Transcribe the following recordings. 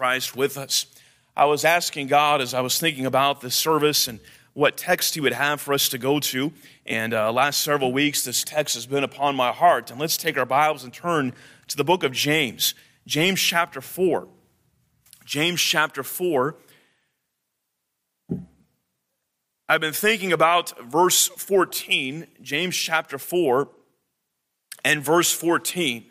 Christ with us. I was asking God as I was thinking about this service and what text He would have for us to go to. And uh, last several weeks, this text has been upon my heart. And let's take our Bibles and turn to the book of James, James chapter 4. James chapter 4. I've been thinking about verse 14, James chapter 4 and verse 14.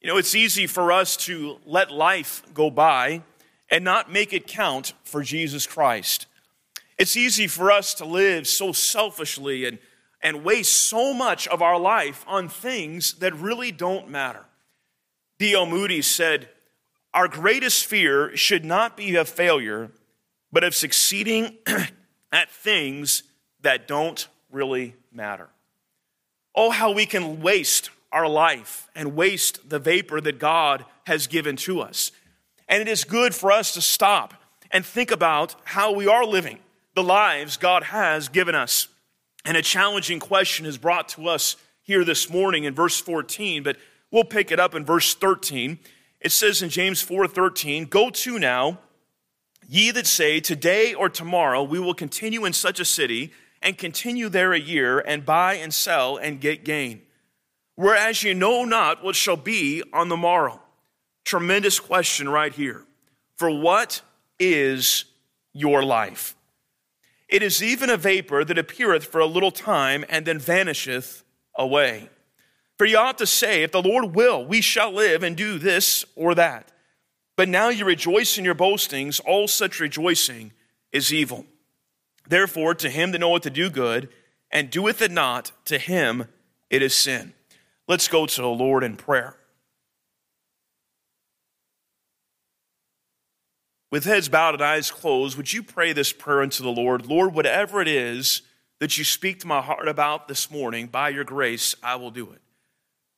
You know, it's easy for us to let life go by and not make it count for Jesus Christ. It's easy for us to live so selfishly and, and waste so much of our life on things that really don't matter. D.L. Moody said, Our greatest fear should not be of failure, but of succeeding at things that don't really matter. Oh, how we can waste our life and waste the vapor that God has given to us. And it is good for us to stop and think about how we are living the lives God has given us. And a challenging question is brought to us here this morning in verse 14, but we'll pick it up in verse 13. It says in James 4:13, "Go to now, ye that say, today or tomorrow we will continue in such a city, and continue there a year, and buy and sell and get gain." Whereas you know not what shall be on the morrow. Tremendous question right here. For what is your life? It is even a vapor that appeareth for a little time and then vanisheth away. For ye ought to say, If the Lord will, we shall live and do this or that. But now you rejoice in your boastings, all such rejoicing is evil. Therefore, to him that knoweth to do good and doeth it not, to him it is sin. Let's go to the Lord in prayer. With heads bowed and eyes closed, would you pray this prayer unto the Lord? Lord, whatever it is that you speak to my heart about this morning, by your grace, I will do it.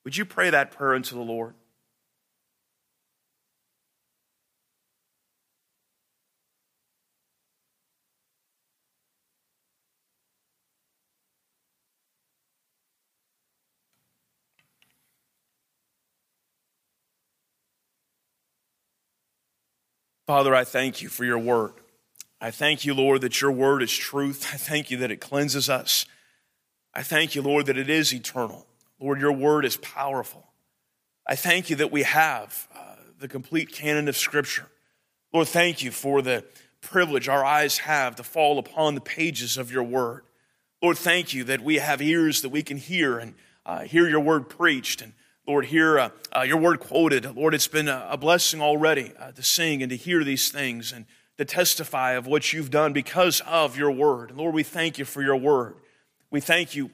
Would you pray that prayer unto the Lord? Father, I thank you for your word. I thank you, Lord, that your word is truth. I thank you that it cleanses us. I thank you, Lord, that it is eternal. Lord, your word is powerful. I thank you that we have uh, the complete canon of Scripture. Lord, thank you for the privilege our eyes have to fall upon the pages of your word. Lord, thank you that we have ears that we can hear and uh, hear your word preached and Lord, hear uh, uh, your word quoted. Lord, it's been a, a blessing already uh, to sing and to hear these things and to testify of what you've done because of your word. And Lord, we thank you for your word. We thank you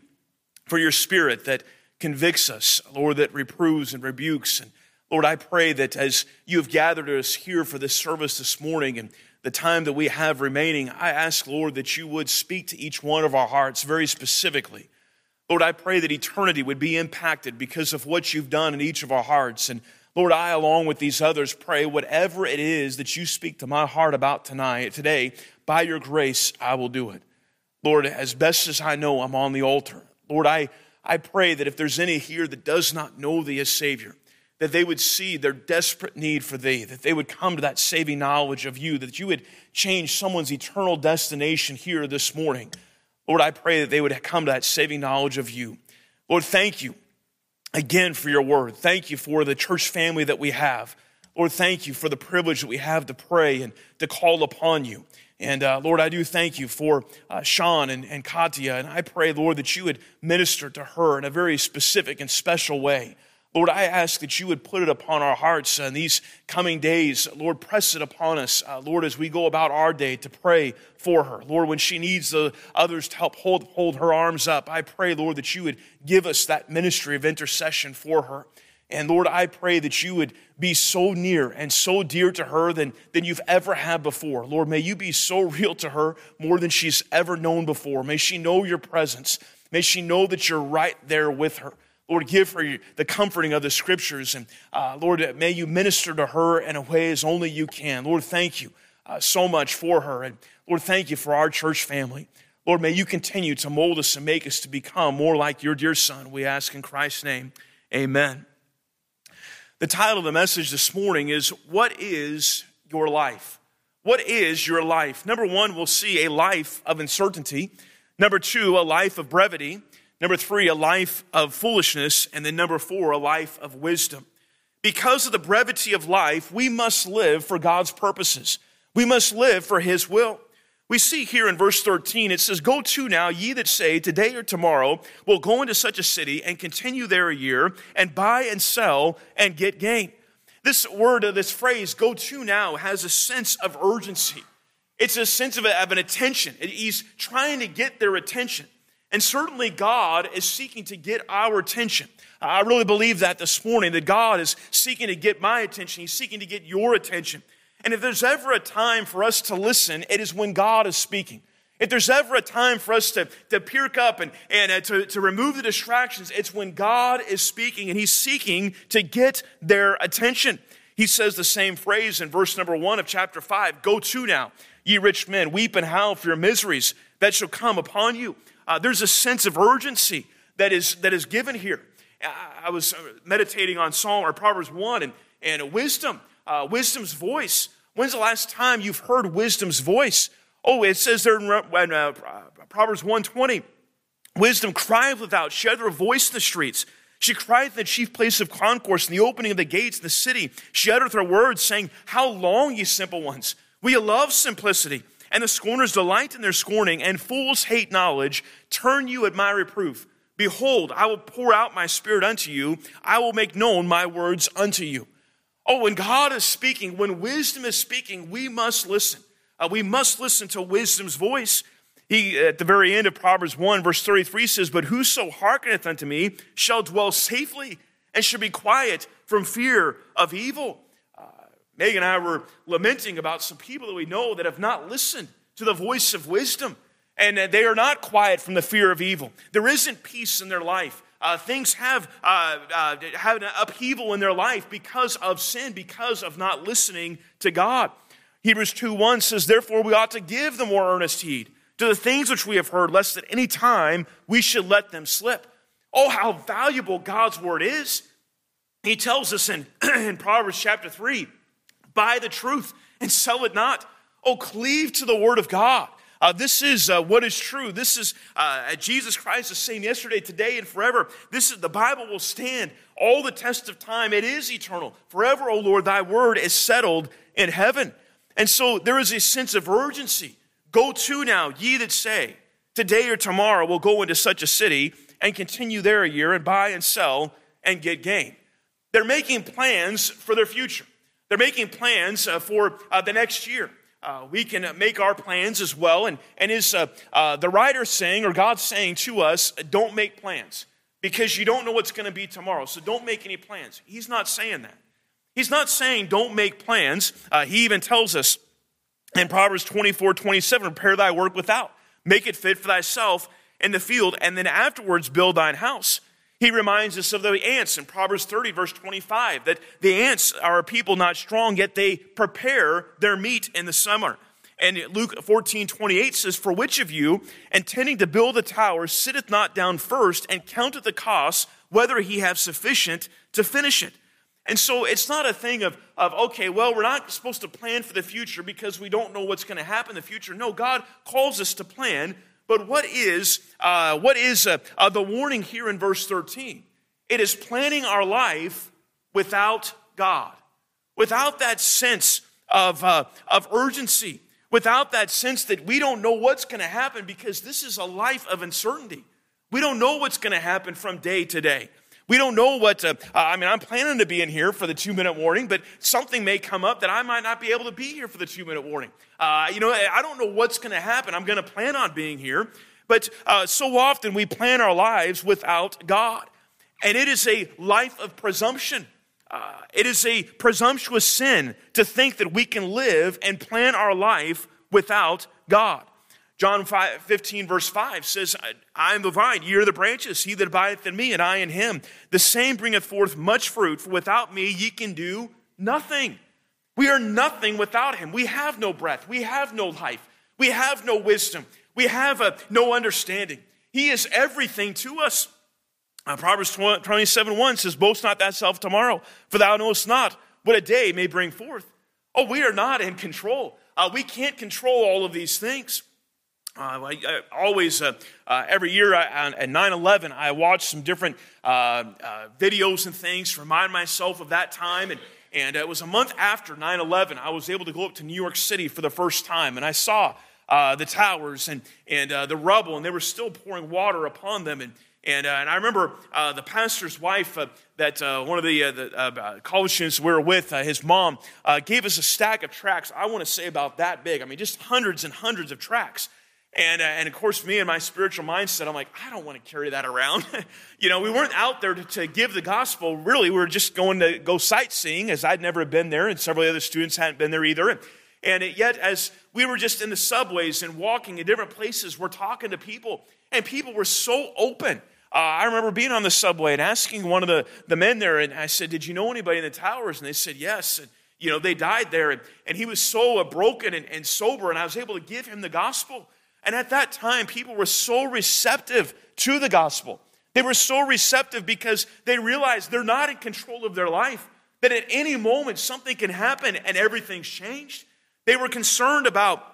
for your spirit that convicts us, Lord, that reproves and rebukes. And Lord, I pray that as you have gathered us here for this service this morning and the time that we have remaining, I ask, Lord, that you would speak to each one of our hearts very specifically. Lord, I pray that eternity would be impacted because of what you've done in each of our hearts. And Lord, I, along with these others, pray whatever it is that you speak to my heart about tonight, today, by your grace, I will do it. Lord, as best as I know, I'm on the altar. Lord, I, I pray that if there's any here that does not know thee as Savior, that they would see their desperate need for thee, that they would come to that saving knowledge of you, that you would change someone's eternal destination here this morning. Lord, I pray that they would come to that saving knowledge of you. Lord, thank you again for your word. Thank you for the church family that we have. Lord, thank you for the privilege that we have to pray and to call upon you. And uh, Lord, I do thank you for uh, Sean and, and Katya. And I pray, Lord, that you would minister to her in a very specific and special way. Lord, I ask that you would put it upon our hearts in these coming days. Lord, press it upon us, uh, Lord, as we go about our day to pray for her. Lord, when she needs the others to help hold, hold her arms up, I pray, Lord, that you would give us that ministry of intercession for her. And Lord, I pray that you would be so near and so dear to her than, than you've ever had before. Lord, may you be so real to her more than she's ever known before. May she know your presence. May she know that you're right there with her. Lord, give her the comforting of the scriptures. And uh, Lord, may you minister to her in a way as only you can. Lord, thank you uh, so much for her. And Lord, thank you for our church family. Lord, may you continue to mold us and make us to become more like your dear son. We ask in Christ's name, amen. The title of the message this morning is What is your life? What is your life? Number one, we'll see a life of uncertainty. Number two, a life of brevity. Number three, a life of foolishness. And then number four, a life of wisdom. Because of the brevity of life, we must live for God's purposes. We must live for His will. We see here in verse 13, it says, Go to now, ye that say, Today or tomorrow, we'll go into such a city and continue there a year, and buy and sell and get gain. This word, this phrase, go to now, has a sense of urgency. It's a sense of, of an attention. He's trying to get their attention. And certainly God is seeking to get our attention. I really believe that this morning, that God is seeking to get my attention. He's seeking to get your attention. And if there's ever a time for us to listen, it is when God is speaking. If there's ever a time for us to, to perk up and, and uh, to, to remove the distractions, it's when God is speaking and He's seeking to get their attention. He says the same phrase in verse number one of chapter five Go to now, ye rich men, weep and howl for your miseries that shall come upon you. Uh, there's a sense of urgency that is, that is given here. I, I was meditating on Psalm or Proverbs 1 and, and wisdom, uh, wisdom's voice. When's the last time you've heard wisdom's voice? Oh, it says there in uh, Proverbs 120, wisdom crieth without, she uttereth a voice in the streets. She crieth in the chief place of concourse, in the opening of the gates in the city. She uttereth her words, saying, How long, ye simple ones? We love simplicity? And the scorners delight in their scorning, and fools hate knowledge. Turn you at my reproof. Behold, I will pour out my spirit unto you. I will make known my words unto you. Oh, when God is speaking, when wisdom is speaking, we must listen. Uh, we must listen to wisdom's voice. He, at the very end of Proverbs 1, verse 33 says, But whoso hearkeneth unto me shall dwell safely and shall be quiet from fear of evil. Megan and I were lamenting about some people that we know that have not listened to the voice of wisdom, and they are not quiet from the fear of evil. There isn't peace in their life. Uh, things have, uh, uh, have an upheaval in their life because of sin, because of not listening to God. Hebrews 2 1 says, Therefore, we ought to give the more earnest heed to the things which we have heard, lest at any time we should let them slip. Oh, how valuable God's word is. He tells us in, in Proverbs chapter 3 buy the truth and sell it not. Oh, cleave to the word of God. Uh, this is uh, what is true. This is uh, Jesus Christ is saying yesterday, today, and forever. This is the Bible will stand all the test of time. It is eternal. Forever, O Lord, thy word is settled in heaven. And so there is a sense of urgency. Go to now, ye that say, today or tomorrow we'll go into such a city and continue there a year and buy and sell and get gain. They're making plans for their future. They're making plans uh, for uh, the next year uh, we can make our plans as well. And, and is the writer saying, or God saying to us, don't make plans because you don't know what's going to be tomorrow. So don't make any plans. He's not saying that. He's not saying don't make plans. Uh, he even tells us in Proverbs 24 27, prepare thy work without, make it fit for thyself in the field, and then afterwards build thine house. He reminds us of the ants in Proverbs 30, verse 25, that the ants are a people not strong, yet they prepare their meat in the summer. And Luke 14, 28 says, For which of you, intending to build a tower, sitteth not down first and counteth the cost, whether he have sufficient to finish it? And so it's not a thing of, of, okay, well, we're not supposed to plan for the future because we don't know what's going to happen in the future. No, God calls us to plan but what is, uh, what is uh, uh, the warning here in verse 13? It is planning our life without God, without that sense of, uh, of urgency, without that sense that we don't know what's going to happen because this is a life of uncertainty. We don't know what's going to happen from day to day. We don't know what, uh, I mean, I'm planning to be in here for the two minute warning, but something may come up that I might not be able to be here for the two minute warning. Uh, you know, I don't know what's going to happen. I'm going to plan on being here. But uh, so often we plan our lives without God. And it is a life of presumption. Uh, it is a presumptuous sin to think that we can live and plan our life without God. John 5, 15, verse 5 says, I am the vine, ye are the branches, he that abideth in me, and I in him. The same bringeth forth much fruit, for without me ye can do nothing. We are nothing without him. We have no breath, we have no life, we have no wisdom, we have a, no understanding. He is everything to us. Uh, Proverbs 27 1 says, Boast not thyself tomorrow, for thou knowest not what a day may bring forth. Oh, we are not in control. Uh, we can't control all of these things. Uh, I, I always, uh, uh, every year I, at 9 11, I watch some different uh, uh, videos and things to remind myself of that time. And, and it was a month after 9 11, I was able to go up to New York City for the first time. And I saw uh, the towers and, and the rubble, and they were still pouring water upon them. And, and, and I remember the pastor's wife, that one of the, the college students we were with, his mom, gave us a stack of tracks, I want to say about that big. I mean, just hundreds and hundreds of tracts. And, and of course, me and my spiritual mindset, I'm like, I don't want to carry that around. you know, we weren't out there to, to, give the gospel. Really, we were just going to go sightseeing, as I'd never been there, and several other students hadn't been there either. And, and yet, as we were just in the subways and walking in different places, we're talking to people, and people were so open. Uh, I remember being on the subway and asking one of the, the men there, and I said, Did you know anybody in the towers? And they said, Yes. And, you know, they died there. And, and he was so uh, broken and, and sober, and I was able to give him the gospel. And at that time, people were so receptive to the gospel. They were so receptive because they realized they're not in control of their life, that at any moment something can happen and everything's changed. They were concerned about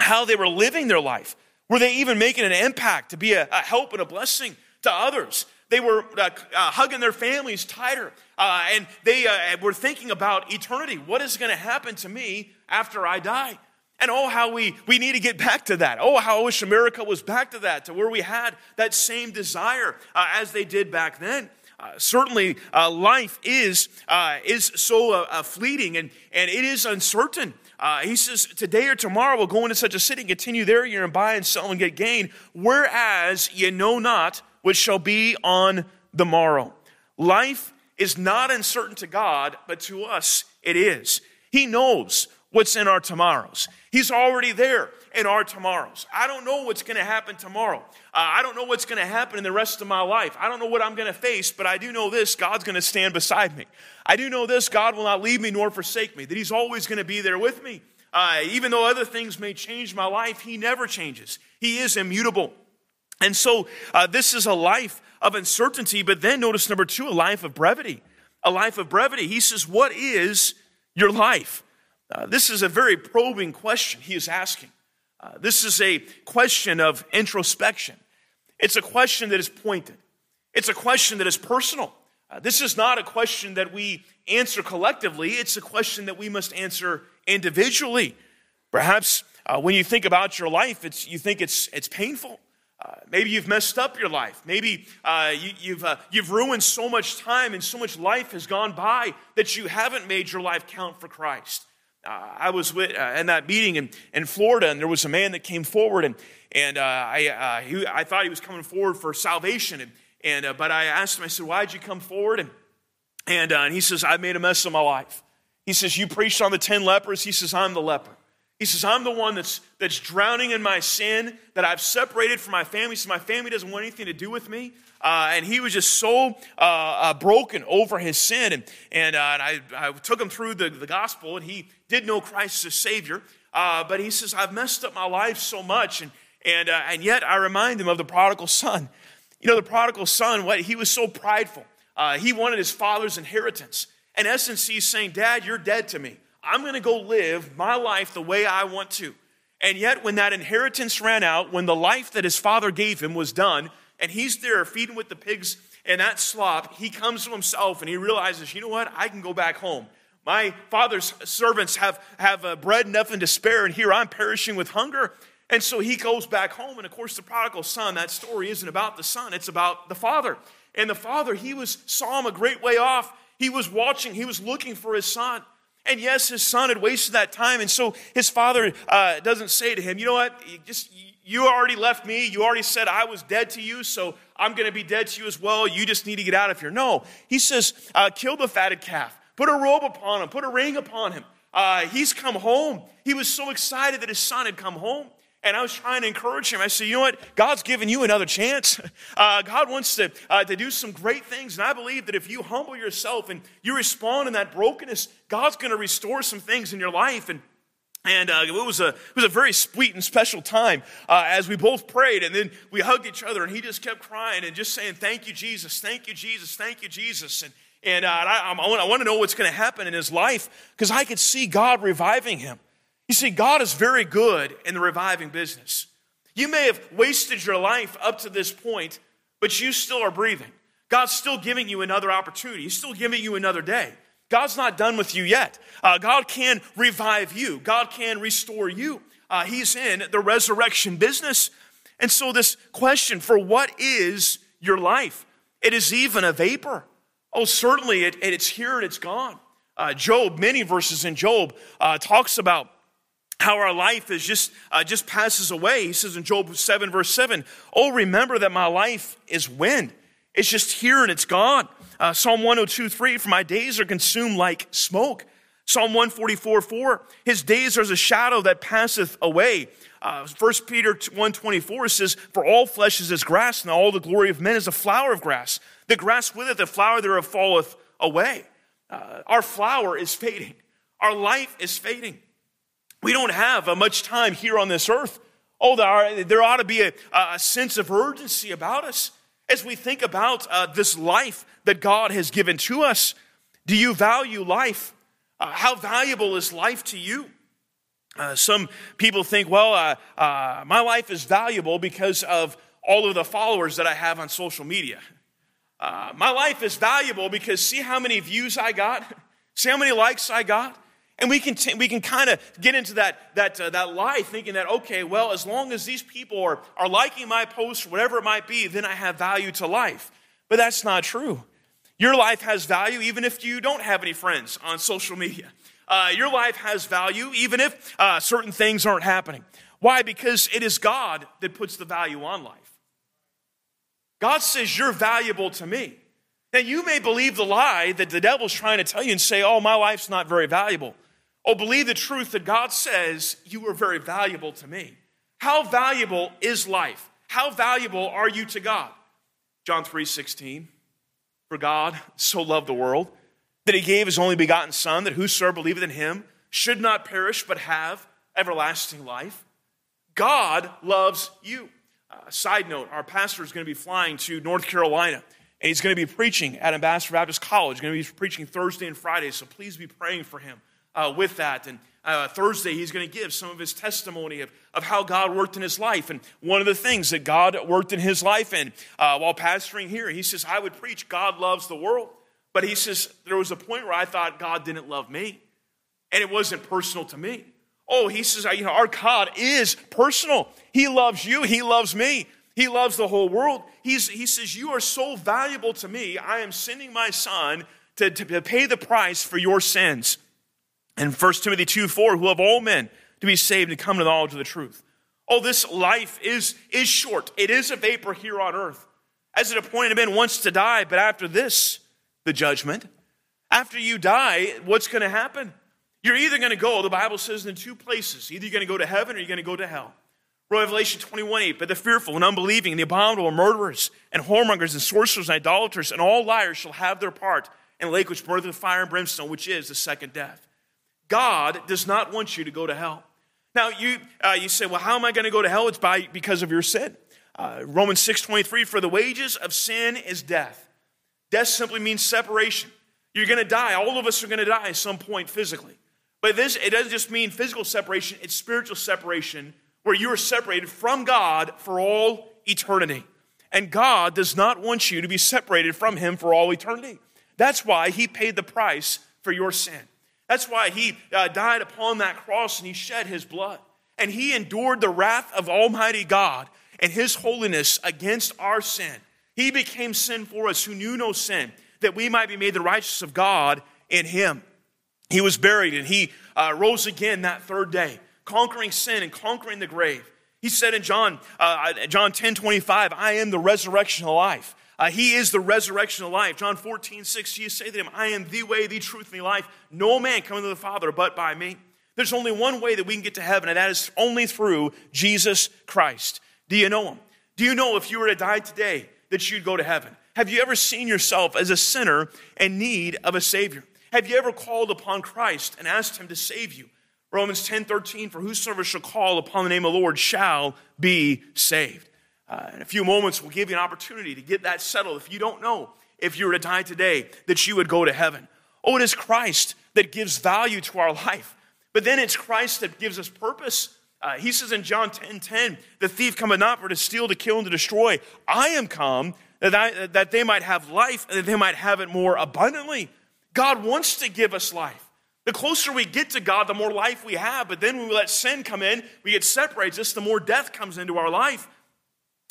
how they were living their life. Were they even making an impact to be a, a help and a blessing to others. They were uh, uh, hugging their families tighter, uh, and they uh, were thinking about eternity. What is going to happen to me after I die? And oh, how we, we need to get back to that. Oh, how I wish America was back to that, to where we had that same desire uh, as they did back then. Uh, certainly, uh, life is, uh, is so uh, fleeting and, and it is uncertain. he says, Today or tomorrow we'll go into such a city and continue there, you're and buy and sell and get gain, whereas ye know not which shall be on the morrow. Life is not uncertain to God, but to us it is. He knows what's in our tomorrows. He's already there in our tomorrows. I don't know what's going to happen tomorrow. Uh, I don't know what's going to happen in the rest of my life. I don't know what I'm going to face, but I do know this God's going to stand beside me. I do know this God will not leave me nor forsake me, that He's always going to be there with me. Uh, even though other things may change my life, He never changes. He is immutable. And so uh, this is a life of uncertainty, but then notice number two, a life of brevity. A life of brevity. He says, What is your life? Uh, this is a very probing question he is asking. Uh, this is a question of introspection. It's a question that is pointed, it's a question that is personal. Uh, this is not a question that we answer collectively, it's a question that we must answer individually. Perhaps uh, when you think about your life, it's, you think it's, it's painful. Uh, maybe you've messed up your life. Maybe uh, you, have you've, uh, you've ruined so much time and so much life has gone by that you haven't made your life count for Christ. Uh, I was with, uh, in that meeting in, in Florida, and there was a man that came forward, and, and I, he, I thought he was coming forward for salvation. And, and, but I asked him, I said, Why'd you come forward? And, and, and he says, I made a mess of my life. He says, You preached on the 10 lepers. He says, I'm the leper. He says, I'm the one that's, that's drowning in my sin, that I've separated from my family, so my family doesn't want anything to do with me. Uh, and he was just so uh, uh, broken over his sin. And, and, uh, and I, I, took him through the, the gospel, and he did know Christ as Savior. Uh, but he says, I've messed up my life so much. And, and, uh, and yet I remind him of the prodigal son. You know, the prodigal son, what, he was so prideful. he wanted his father's inheritance. In essence, he's saying, Dad, you're dead to me. I'm going to go live my life the way I want to. And yet, when that inheritance ran out, when the life that his father gave him was done, and he's there feeding with the pigs and that slop, he comes to himself and he realizes, you know what? I can go back home. My father's servants have, have uh, bread enough and to spare, and here I'm perishing with hunger. And so he goes back home. And of course, the prodigal son, that story isn't about the son, it's about the father. And the father, he was saw him a great way off. He was watching, he was looking for his son. And yes, his son had wasted that time. And so his father uh, doesn't say to him, you know what, you just you already left me. You already said I was dead to you, so I'm going to be dead to you as well. You just need to get out of here. No, he says, uh, kill the fatted calf, put a robe upon him, put a ring upon him. Uh, he's come home. He was so excited that his son had come home. And I was trying to encourage him. I said, you know what? God's given you another chance. Uh, God wants to, uh, to do some great things. And I believe that if you humble yourself and you respond in that brokenness, God's going to restore some things in your life. And and uh, it, was a, it was a very sweet and special time uh, as we both prayed and then we hugged each other and he just kept crying and just saying, Thank you, Jesus, thank you, Jesus, thank you, Jesus. And, And uh, I, I want to know what's going to happen in his life because I could see God reviving him. You see, God is very good in the reviving business. You may have wasted your life up to this point, but you still are breathing. God's still giving you another opportunity, He's still giving you another day. God's not done with you yet. Uh, God can revive you, God can restore you. Uh, he's in the resurrection business. And so, this question for what is your life? It is even a vapor. Oh, certainly it, it's here and it's gone. Uh, Job, many verses in Job, uh, talks about how our life is just uh, just passes away. He says in Job 7, verse 7, Oh, remember that my life is wind. It's just here and it's gone. Uh, Psalm 102, 3, for my days are consumed like smoke. Psalm 144, 4, his days are as a shadow that passeth away. Uh, 1 Peter 124 says, For all flesh is as grass, and all the glory of men is a flower of grass. The grass witheth, the flower thereof falleth away. Uh, our flower is fading. Our life is fading. We don't have uh, much time here on this earth. Oh, there, are, there ought to be a, a, sense of urgency about us as we think about uh, this life that God has given to us. Do you value life? Uh, how valuable is life to you? Uh, some people think, well, uh, uh, my life is valuable because of all of the followers that I have on social media. Uh, my life is valuable because see how many views I got? See how many likes I got? And we can, t- we can kind of get into that, that, uh, that lie thinking that, okay, well, as long as these people are, are liking my post, whatever it might be, then I have value to life. But that's not true. Your life has value even if you don't have any friends on social media. Uh, your life has value even if uh, certain things aren't happening. Why? Because it is God that puts the value on life. God says, You're valuable to me. Now, you may believe the lie that the devil's trying to tell you and say, Oh, my life's not very valuable. Oh, believe the truth that God says, You are very valuable to me. How valuable is life? How valuable are you to God? John 3 16. For God so loved the world that he gave his only begotten Son, that whosoever believeth in him should not perish but have everlasting life. God loves you. Uh, side note, our pastor is going to be flying to North Carolina and he's going to be preaching at Ambassador Baptist College. He's going to be preaching Thursday and Friday, so please be praying for him uh, with that. And uh, Thursday, he's going to give some of his testimony of, of how God worked in his life. And one of the things that God worked in his life, and uh, while pastoring here, he says, I would preach God loves the world. But he says, there was a point where I thought God didn't love me, and it wasn't personal to me. Oh, he says, you know, our God is personal. He loves you, he loves me. He loves the whole world. He's, he says, You are so valuable to me, I am sending my son to, to pay the price for your sins. And 1 Timothy 2 4, who of all men to be saved and come to the knowledge of the truth. Oh, this life is, is short. It is a vapor here on earth. As it appointed men once to die, but after this, the judgment. After you die, what's going to happen? You're either going to go, the Bible says, in two places. Either you're going to go to heaven or you're going to go to hell. Revelation 21 8, but the fearful and unbelieving and the abominable murderers and whoremongers and sorcerers and idolaters and all liars shall have their part in a lake which burneth with fire and brimstone, which is the second death. God does not want you to go to hell. Now, you, uh, you say, well, how am I going to go to hell? It's by, because of your sin. Uh, Romans 6.23, for the wages of sin is death. Death simply means separation. You're going to die. All of us are going to die at some point physically. But this, it doesn't just mean physical separation, it's spiritual separation where you are separated from God for all eternity. And God does not want you to be separated from Him for all eternity. That's why He paid the price for your sin. That's why he uh, died upon that cross and he shed his blood. And he endured the wrath of Almighty God and his holiness against our sin. He became sin for us who knew no sin, that we might be made the righteousness of God in him. He was buried and he uh, rose again that third day, conquering sin and conquering the grave. He said in John, uh, John 10 25, I am the resurrection of life. Uh, he is the resurrection of life. John 14, 6, Jesus say to him, I am the way, the truth, and the life. No man coming to the Father but by me. There's only one way that we can get to heaven, and that is only through Jesus Christ. Do you know him? Do you know if you were to die today that you'd go to heaven? Have you ever seen yourself as a sinner in need of a Savior? Have you ever called upon Christ and asked Him to save you? Romans 10 13, for whosoever shall call upon the name of the Lord shall be saved. Uh, in a few moments, we'll give you an opportunity to get that settled. If you don't know if you were to die today, that you would go to heaven. Oh, it is Christ that gives value to our life. But then it's Christ that gives us purpose. Uh, he says in John 10 10, the thief cometh not for to steal, to kill, and to destroy. I am come that, I, that they might have life and that they might have it more abundantly. God wants to give us life. The closer we get to God, the more life we have. But then when we let sin come in, we get separates us, the more death comes into our life.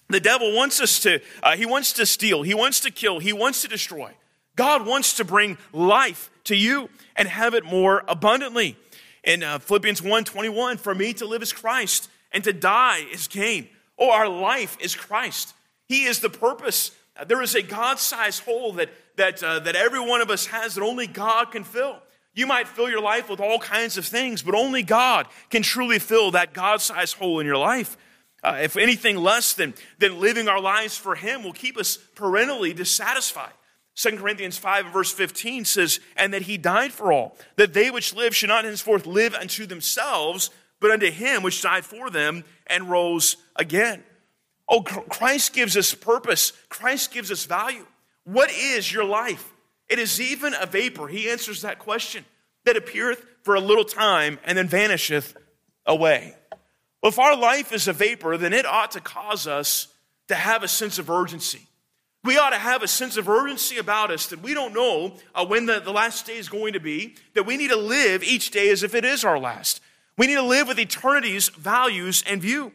The devil wants us to, uh, he wants to steal, he wants to kill, he wants to destroy. God wants to bring life to you and have it more abundantly. In uh, Philippians 1 21, for me to live is Christ and to die is gain. Oh, our life is Christ. He is the purpose. Uh, there is a God sized hole that, that, uh, that every one of us has that only God can fill. You might fill your life with all kinds of things, but only God can truly fill that God sized hole in your life. Uh, if anything less than, than living our lives for Him will keep us perennially dissatisfied. 2 Corinthians 5 verse 15 says, And that He died for all, that they which live should not henceforth live unto themselves, but unto Him which died for them and rose again. Oh, Christ gives us purpose, Christ gives us value. What is your life? It is even a vapor. He answers that question that appeareth for a little time and then vanisheth away. Well, if our life is a vapor, then it ought to cause us to have a sense of urgency. We ought to have a sense of urgency about us that we don't know uh, when the, the last day is going to be, that we need to live each day as if it is our last. We need to live with eternity's values and view.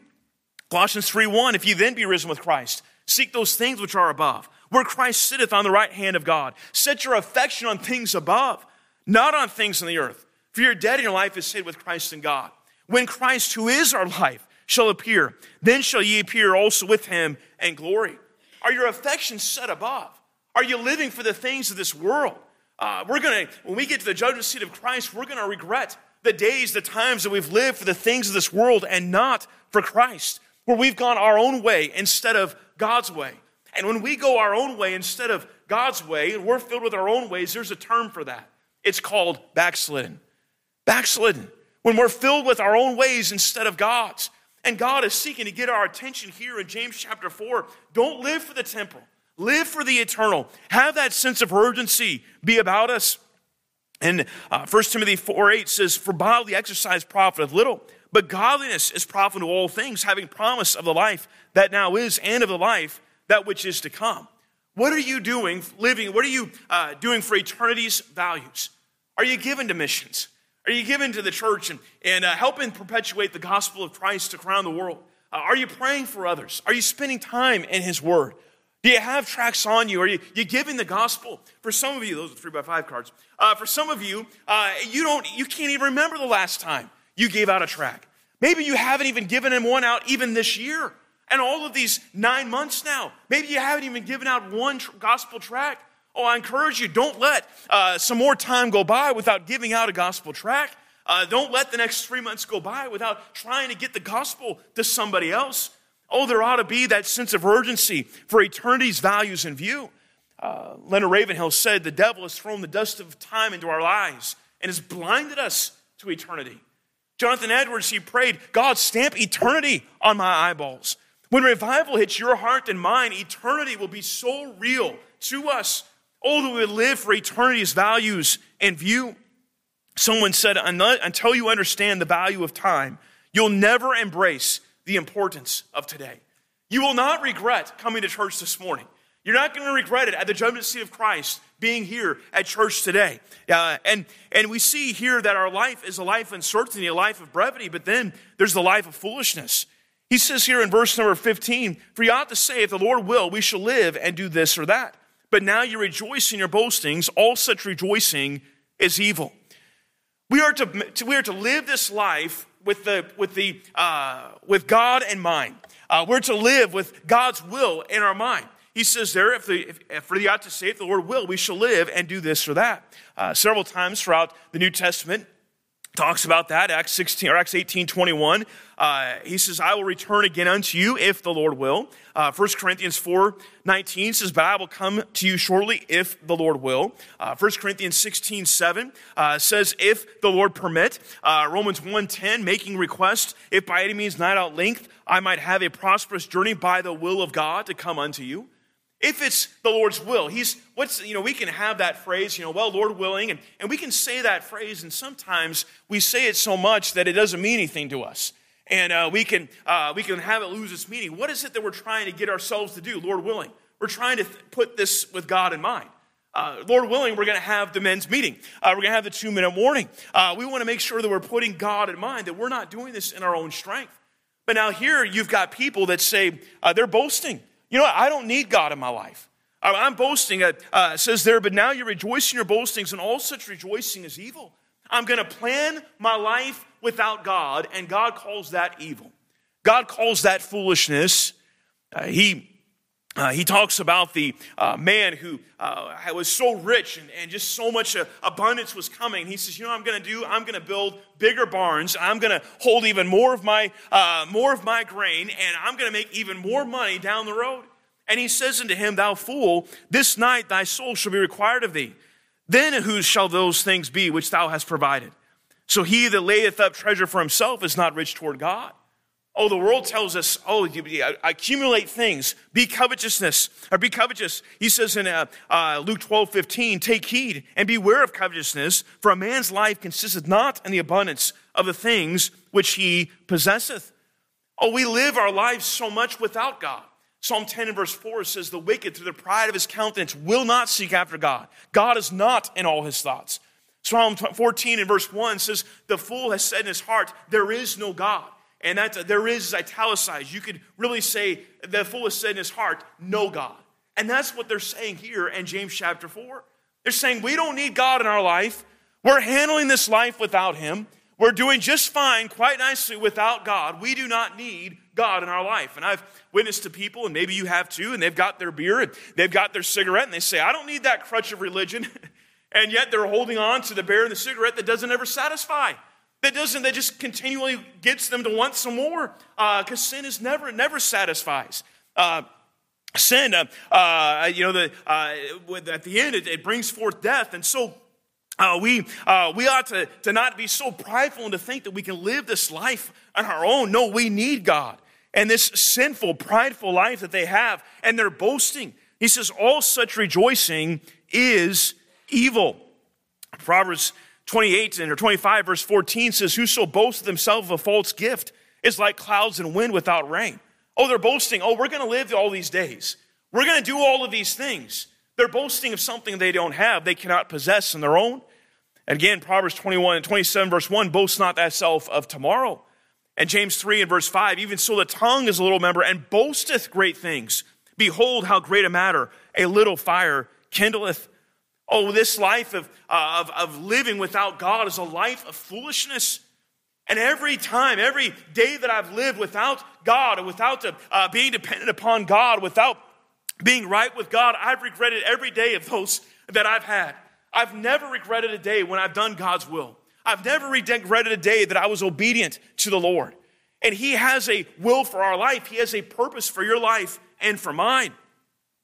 Colossians 3 1, if you then be risen with Christ, seek those things which are above, where Christ sitteth on the right hand of God. Set your affection on things above, not on things in the earth. For you're dead and your life is hid with Christ in God. When Christ, who is our life, shall appear, then shall ye appear also with him in glory. Are your affections set above? Are you living for the things of this world? Uh, we're going to, when we get to the judgment seat of Christ, we're going to regret the days, the times that we've lived for the things of this world and not for Christ, where we've gone our own way instead of God's way. And when we go our own way instead of God's way, and we're filled with our own ways, there's a term for that. It's called backslidden. Backslidden when we're filled with our own ways instead of God's. And God is seeking to get our attention here in James chapter 4. Don't live for the temporal, live for the eternal. Have that sense of urgency be about us. And uh, 1 Timothy 4 8 says, For bodily exercise profiteth little, but godliness is profitable to all things, having promise of the life that now is and of the life that which is to come. What are you doing, living? What are you uh, doing for eternity's values? Are you given to missions? Are you giving to the church and, and uh, helping perpetuate the gospel of Christ around the world? Uh, are you praying for others? Are you spending time in His Word? Do you have tracks on you? Are you, you giving the gospel? For some of you, those are three by five cards. Uh, for some of you, uh, you don't, you can't even remember the last time you gave out a track. Maybe you haven't even given him one out even this year. And all of these nine months now, maybe you haven't even given out one tr- gospel track. Oh, I encourage you, don't let uh, some more time go by without giving out a gospel tract. Uh, don't let the next three months go by without trying to get the gospel to somebody else. Oh, there ought to be that sense of urgency for eternity's values in view. Uh, Leonard Ravenhill said, The devil has thrown the dust of time into our lives and has blinded us to eternity. Jonathan Edwards, he prayed, God, stamp eternity on my eyeballs. When revival hits your heart and mine, eternity will be so real to us Oh, that we live for eternity's values in view. Someone said, until you understand the value of time, you'll never embrace the importance of today. You will not regret coming to church this morning. You're not going to regret it at the judgment seat of Christ being here at church today. Uh, and, and we see here that our life is a life of uncertainty, a life of brevity, but then there's the life of foolishness. He says here in verse number 15, For you ought to say, if the Lord will, we shall live and do this or that but now you rejoice in your boastings. All such rejoicing is evil. We are to, we are to live this life with, the, with, the, uh, with God in mind. Uh, we're to live with God's will in our mind. He says there, if, the, if, if for the ought to say, if the Lord will, we shall live and do this or that. Uh, several times throughout the New Testament, talks about that acts 16 or acts 18 21 uh, he says i will return again unto you if the lord will. Uh, 1 corinthians 4 19 says but i will come to you shortly if the lord will. Uh, 1 corinthians 16 7 uh, says if the lord permit. Uh, romans 1 10 making request if by any means not out length i might have a prosperous journey by the will of god to come unto you if it's the Lord's will. He's what's you know, we can have that phrase, you know, well, Lord willing, and, and we can say that phrase, and sometimes we say it so much that it doesn't mean anything to us. And uh, we can uh, we can have it lose its meaning. What is it that we're trying to get ourselves to do, Lord willing? We're trying to th- put this with God in mind. Uh, Lord willing, we're going to have the men's meeting. Uh, we're going to have the two minute warning. Uh, we want to make sure that we're putting God in mind, that we're not doing this in our own strength. But now here you've got people that say uh, they're boasting. You know what? I don't need God in my life. I'm boasting. Uh, uh, says there, but now you rejoice in your boastings, and all such rejoicing is evil. I'm going to plan my life without God, and God calls that evil. God calls that foolishness. Uh, he uh, he talks about the uh, man who uh, was so rich and, and just so much uh, abundance was coming. He says, "You know, I'm going to do. I'm going to build bigger barns. I'm going to hold even more of my uh, more of my grain, and I'm going to make even more money down the road." And he says unto him, "Thou fool! This night thy soul shall be required of thee. Then whose shall those things be which thou hast provided? So he that layeth up treasure for himself is not rich toward God." Oh, the world tells us, oh, accumulate things, be covetousness, or be covetous. He says in uh, uh, Luke 12, 15, take heed and beware of covetousness, for a man's life consisteth not in the abundance of the things which he possesseth. Oh, we live our lives so much without God. Psalm 10 and verse 4 says, The wicked, through the pride of his countenance, will not seek after God. God is not in all his thoughts. Psalm 14 and verse 1 says, The fool has said in his heart, There is no God. And that there is italicized. You could really say the has said in his heart, no God. And that's what they're saying here in James chapter 4. They're saying we don't need God in our life. We're handling this life without him. We're doing just fine, quite nicely without God. We do not need God in our life. And I've witnessed to people, and maybe you have too, and they've got their beer and they've got their cigarette, and they say, I don't need that crutch of religion. and yet they're holding on to the beer and the cigarette that doesn't ever satisfy that doesn't that just continually gets them to want some more because uh, sin is never never satisfies uh, sin uh, uh you know the, uh, at the end it, it, brings forth death and so uh, we, we ought to, to not be so prideful and to think that we can live this life on our own. No, we need God. And this sinful, prideful life that they have, and they're boasting. He says, all such rejoicing is evil. Proverbs 28 and or 25 verse 14 says, Whoso boasts of a false gift is like clouds and wind without rain. Oh, they're boasting, oh, we're going to live all these days. We're going to do all of these things. They're boasting of something they don't have, they cannot possess in their own. Again, Proverbs 21 and 27, verse 1 boast not thyself of tomorrow. And James 3 and verse 5 even so the tongue is a little member and boasteth great things. Behold, how great a matter a little fire kindleth. Oh, this life of, uh, of, of living without God is a life of foolishness. And every time, every day that I've lived without God, and without uh, being dependent upon God, without being right with God, I've regretted every day of those that I've had. I've never regretted a day when I've done God's will. I've never regretted a day that I was obedient to the Lord. And He has a will for our life, He has a purpose for your life and for mine.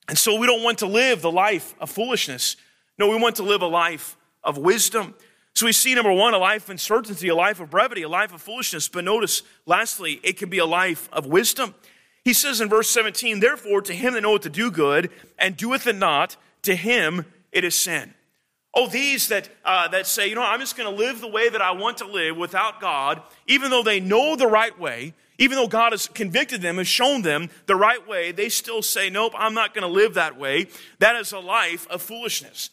And so we don't want to live the life of foolishness. No, we want to live a life of wisdom. So we see number one, a life of uncertainty, a life of brevity, a life of foolishness. But notice, lastly, it can be a life of wisdom. He says in verse 17, Therefore, to him that knoweth to do good and doeth it not, to him it is sin. Oh, these that, uh, that say, you know, I'm just going to live the way that I want to live without God, even though they know the right way, even though God has convicted them, has shown them the right way, they still say, nope, I'm not going to live that way. That is a life of foolishness.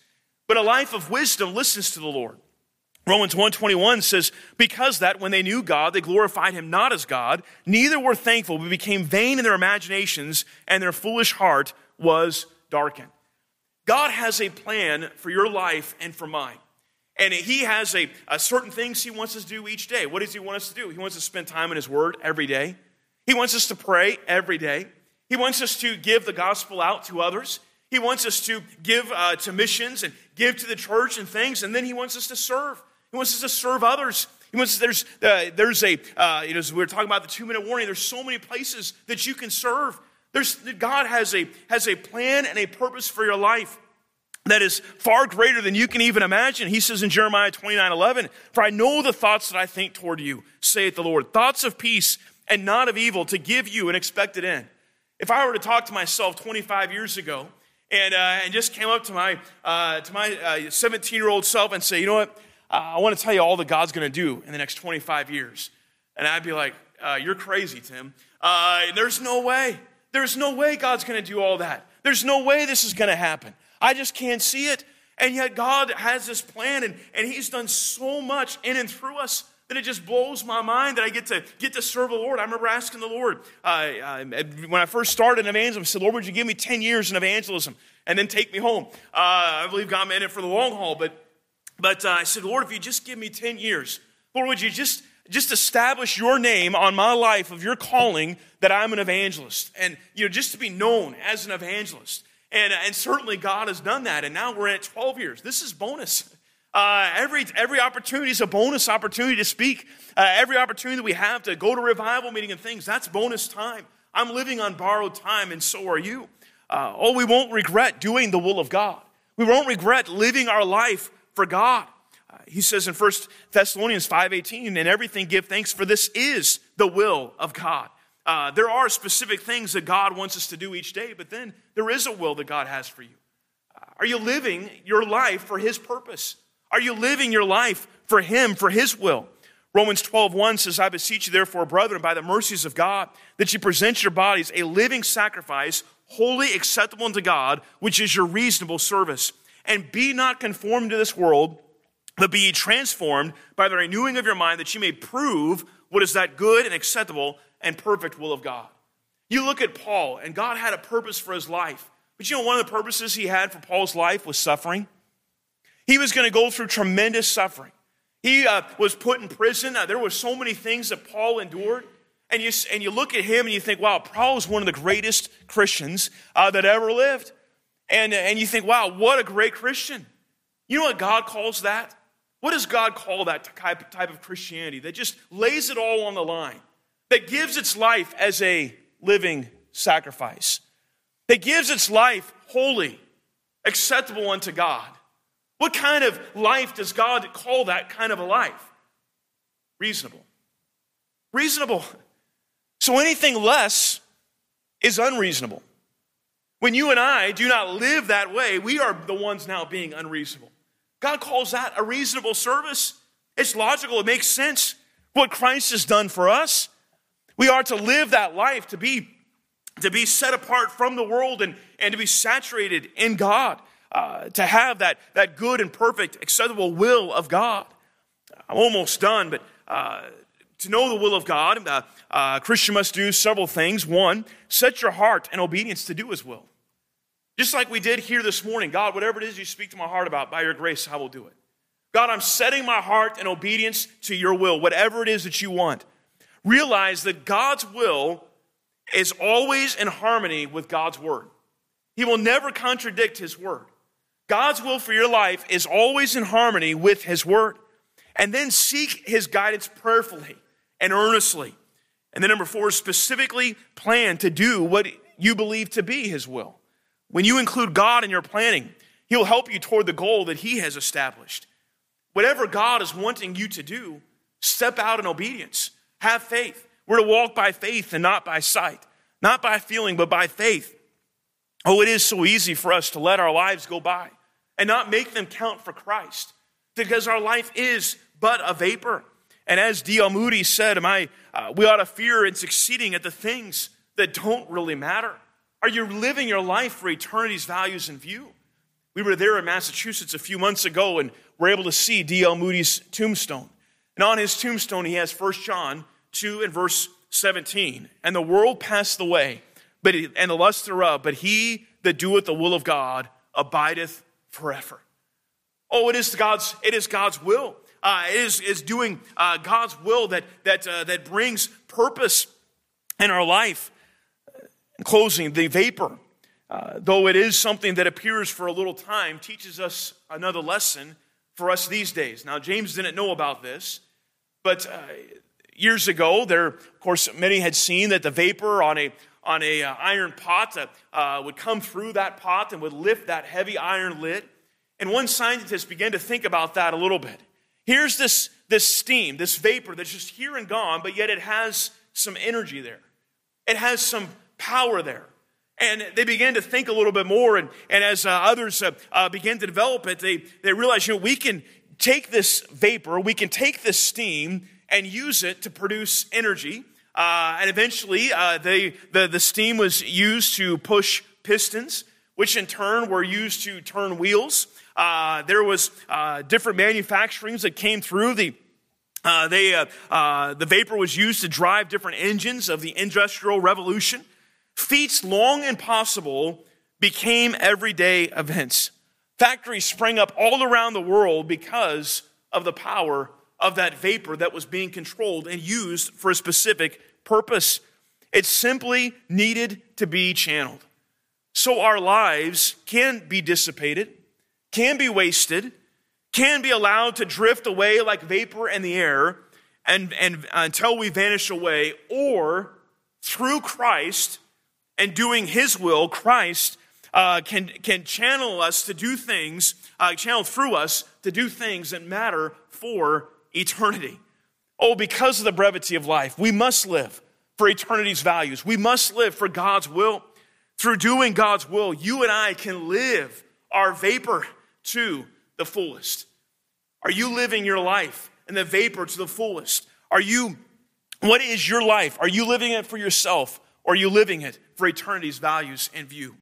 But a life of wisdom listens to the Lord. Romans 1:21 says, "Because that when they knew God, they glorified him not as God, neither were thankful, but became vain in their imaginations, and their foolish heart was darkened." God has a plan for your life and for mine. And he has a, a, certain things he wants us to do each day. What does he want us to do? He wants us to spend time in his word every day. He wants us to pray every day. He wants us to give the gospel out to others. He wants us to give uh, to missions and give to the church and things, and then he wants us to serve. He wants us to serve others. He wants there's uh, there's a uh, you know as we are talking about the two minute warning. There's so many places that you can serve. There's God has a has a plan and a purpose for your life that is far greater than you can even imagine. He says in Jeremiah 29 11, For I know the thoughts that I think toward you, saith the Lord, thoughts of peace and not of evil, to give you an expected end. If I were to talk to myself 25 years ago and, uh, and just came up to my, uh, to my 17 year old self and say, you know what? I want to tell you all that God's going to do in the next 25 years. And I'd be like, you're crazy, Tim. there's no way. There's no way God's going to do all that. There's no way this is going to happen. I just can't see it. And yet God has this plan and, and He's done so much in and through us that it just blows my mind that I get to get to serve the Lord. I remember asking the Lord uh, uh, when I first started in evangelism, I said, Lord, would you give me 10 years in evangelism and then take me home? Uh, I believe God meant it for the long haul, but, but uh, I said, Lord, if you just give me 10 years, Lord, would you just, just establish your name on my life of your calling that I'm an evangelist and, you know, just to be known as an evangelist. And, and certainly God has done that. And now we're at 12 years. This is bonus. Uh, every, every opportunity is a bonus opportunity to speak. Uh, every opportunity that we have to go to revival meeting and things, that's bonus time. I'm living on borrowed time, and so are you. Uh, oh, we won't regret doing the will of God. We won't regret living our life for God. Uh, he says in 1 Thessalonians 5.18, and everything give thanks, for this is the will of God. Uh, there are specific things that God wants us to do each day, but then there is a will that God has for you. Uh, are you living your life for His purpose? Are you living your life for Him, for His will? Romans 12, 1 says, I beseech you, therefore, brethren, by the mercies of God, that you present your bodies a living sacrifice, wholly acceptable unto God, which is your reasonable service. And be not conformed to this world, but be transformed by the renewing of your mind, that you may prove what is that good and acceptable and perfect will of God. You look at Paul, and God had a purpose for his life. But you know, one of the purposes he had for Paul's life was suffering. He was going to go through tremendous suffering. He uh, was put in prison. Uh, there were so many things that Paul endured. And you, and you look at him and you think, wow, Paul is one of the greatest Christians uh, that ever lived. And, and you think, wow, what a great Christian. You know what God calls that? What does God call that type, type of Christianity that just lays it all on the line, that gives its life as a living sacrifice, that gives its life holy, acceptable unto God? What kind of life does God call that kind of a life? Reasonable. Reasonable. So anything less is unreasonable. When you and I do not live that way, we are the ones now being unreasonable. God calls that a reasonable service. It's logical, it makes sense. What Christ has done for us. We are to live that life, to be, to be set apart from the world and, and to be saturated in God uh, to have that, that good and perfect, acceptable will of God. I'm almost done, but uh, to know the will of God, uh, a Christian must do several things. One, set your heart in obedience to do His will. Just like we did here this morning, God, whatever it is you speak to my heart about, by your grace, I will do it. God, I'm setting my heart in obedience to your will, whatever it is that you want. Realize that God's will is always in harmony with God's word. He will never contradict his word. God's will for your life is always in harmony with His Word. And then seek His guidance prayerfully and earnestly. And then number four, specifically plan to do what you believe to be His will. When you include God in your planning, He'll help you toward the goal that He has established. Whatever God is wanting you to do, step out in obedience. Have faith. We're to walk by faith and not by sight, not by feeling, but by faith. Oh, it is so easy for us to let our lives go by and not make them count for Christ because our life is but a vapor. And as D.L. Moody said, I, uh, we ought to fear in succeeding at the things that don't really matter. Are you living your life for eternity's values in view? We were there in Massachusetts a few months ago and we were able to see D.L. Moody's tombstone. And on his tombstone, he has 1 John 2 and verse 17. And the world passed away, but and the lust thereof, but he that doeth the will of God abideth forever. Oh, it is God's, it is God's will. Uh, it is, is doing uh, God's will that, that, uh, that brings purpose in our life. In closing, the vapor, uh, though it is something that appears for a little time, teaches us another lesson for us these days. Now, James didn't know about this, but uh, years ago, there, of course, many had seen that the vapor on a on a uh, iron pot uh, would come through that pot and would lift that heavy iron lid. And one scientist began to think about that a little bit. Here's this, this steam, this vapor that's just here and gone, but yet it has some energy there. It has some power there. And they began to think a little bit more. And, and as uh, others uh, uh, began to develop it, they, they realized, you know, we can take this vapor, we can take this steam and use it to produce energy. Uh, and eventually, uh, they, the, the steam was used to push pistons, which in turn were used to turn wheels. Uh, there was different manufacturings that came through the uh, they, uh, uh, the vapor was used to drive different engines of the Industrial Revolution. Feats long impossible became everyday events. Factories sprang up all around the world because of the power of that vapor that was being controlled and used for a specific purpose. It simply needed to be channeled. So our lives can be dissipated, can be wasted, can be allowed to drift away like vapor in the air and, and until we vanish away, or through Christ and doing His will, Christ uh, can, can channel us to do things, uh, channel through us to do things that matter for eternity. Oh, because of the brevity of life, we must live for eternity's values. We must live for God's will. Through doing God's will, you and I can live our vapor to the fullest. Are you living your life in the vapor to the fullest? Are you, what is your life? Are you living it for yourself or are you living it for eternity's values in view?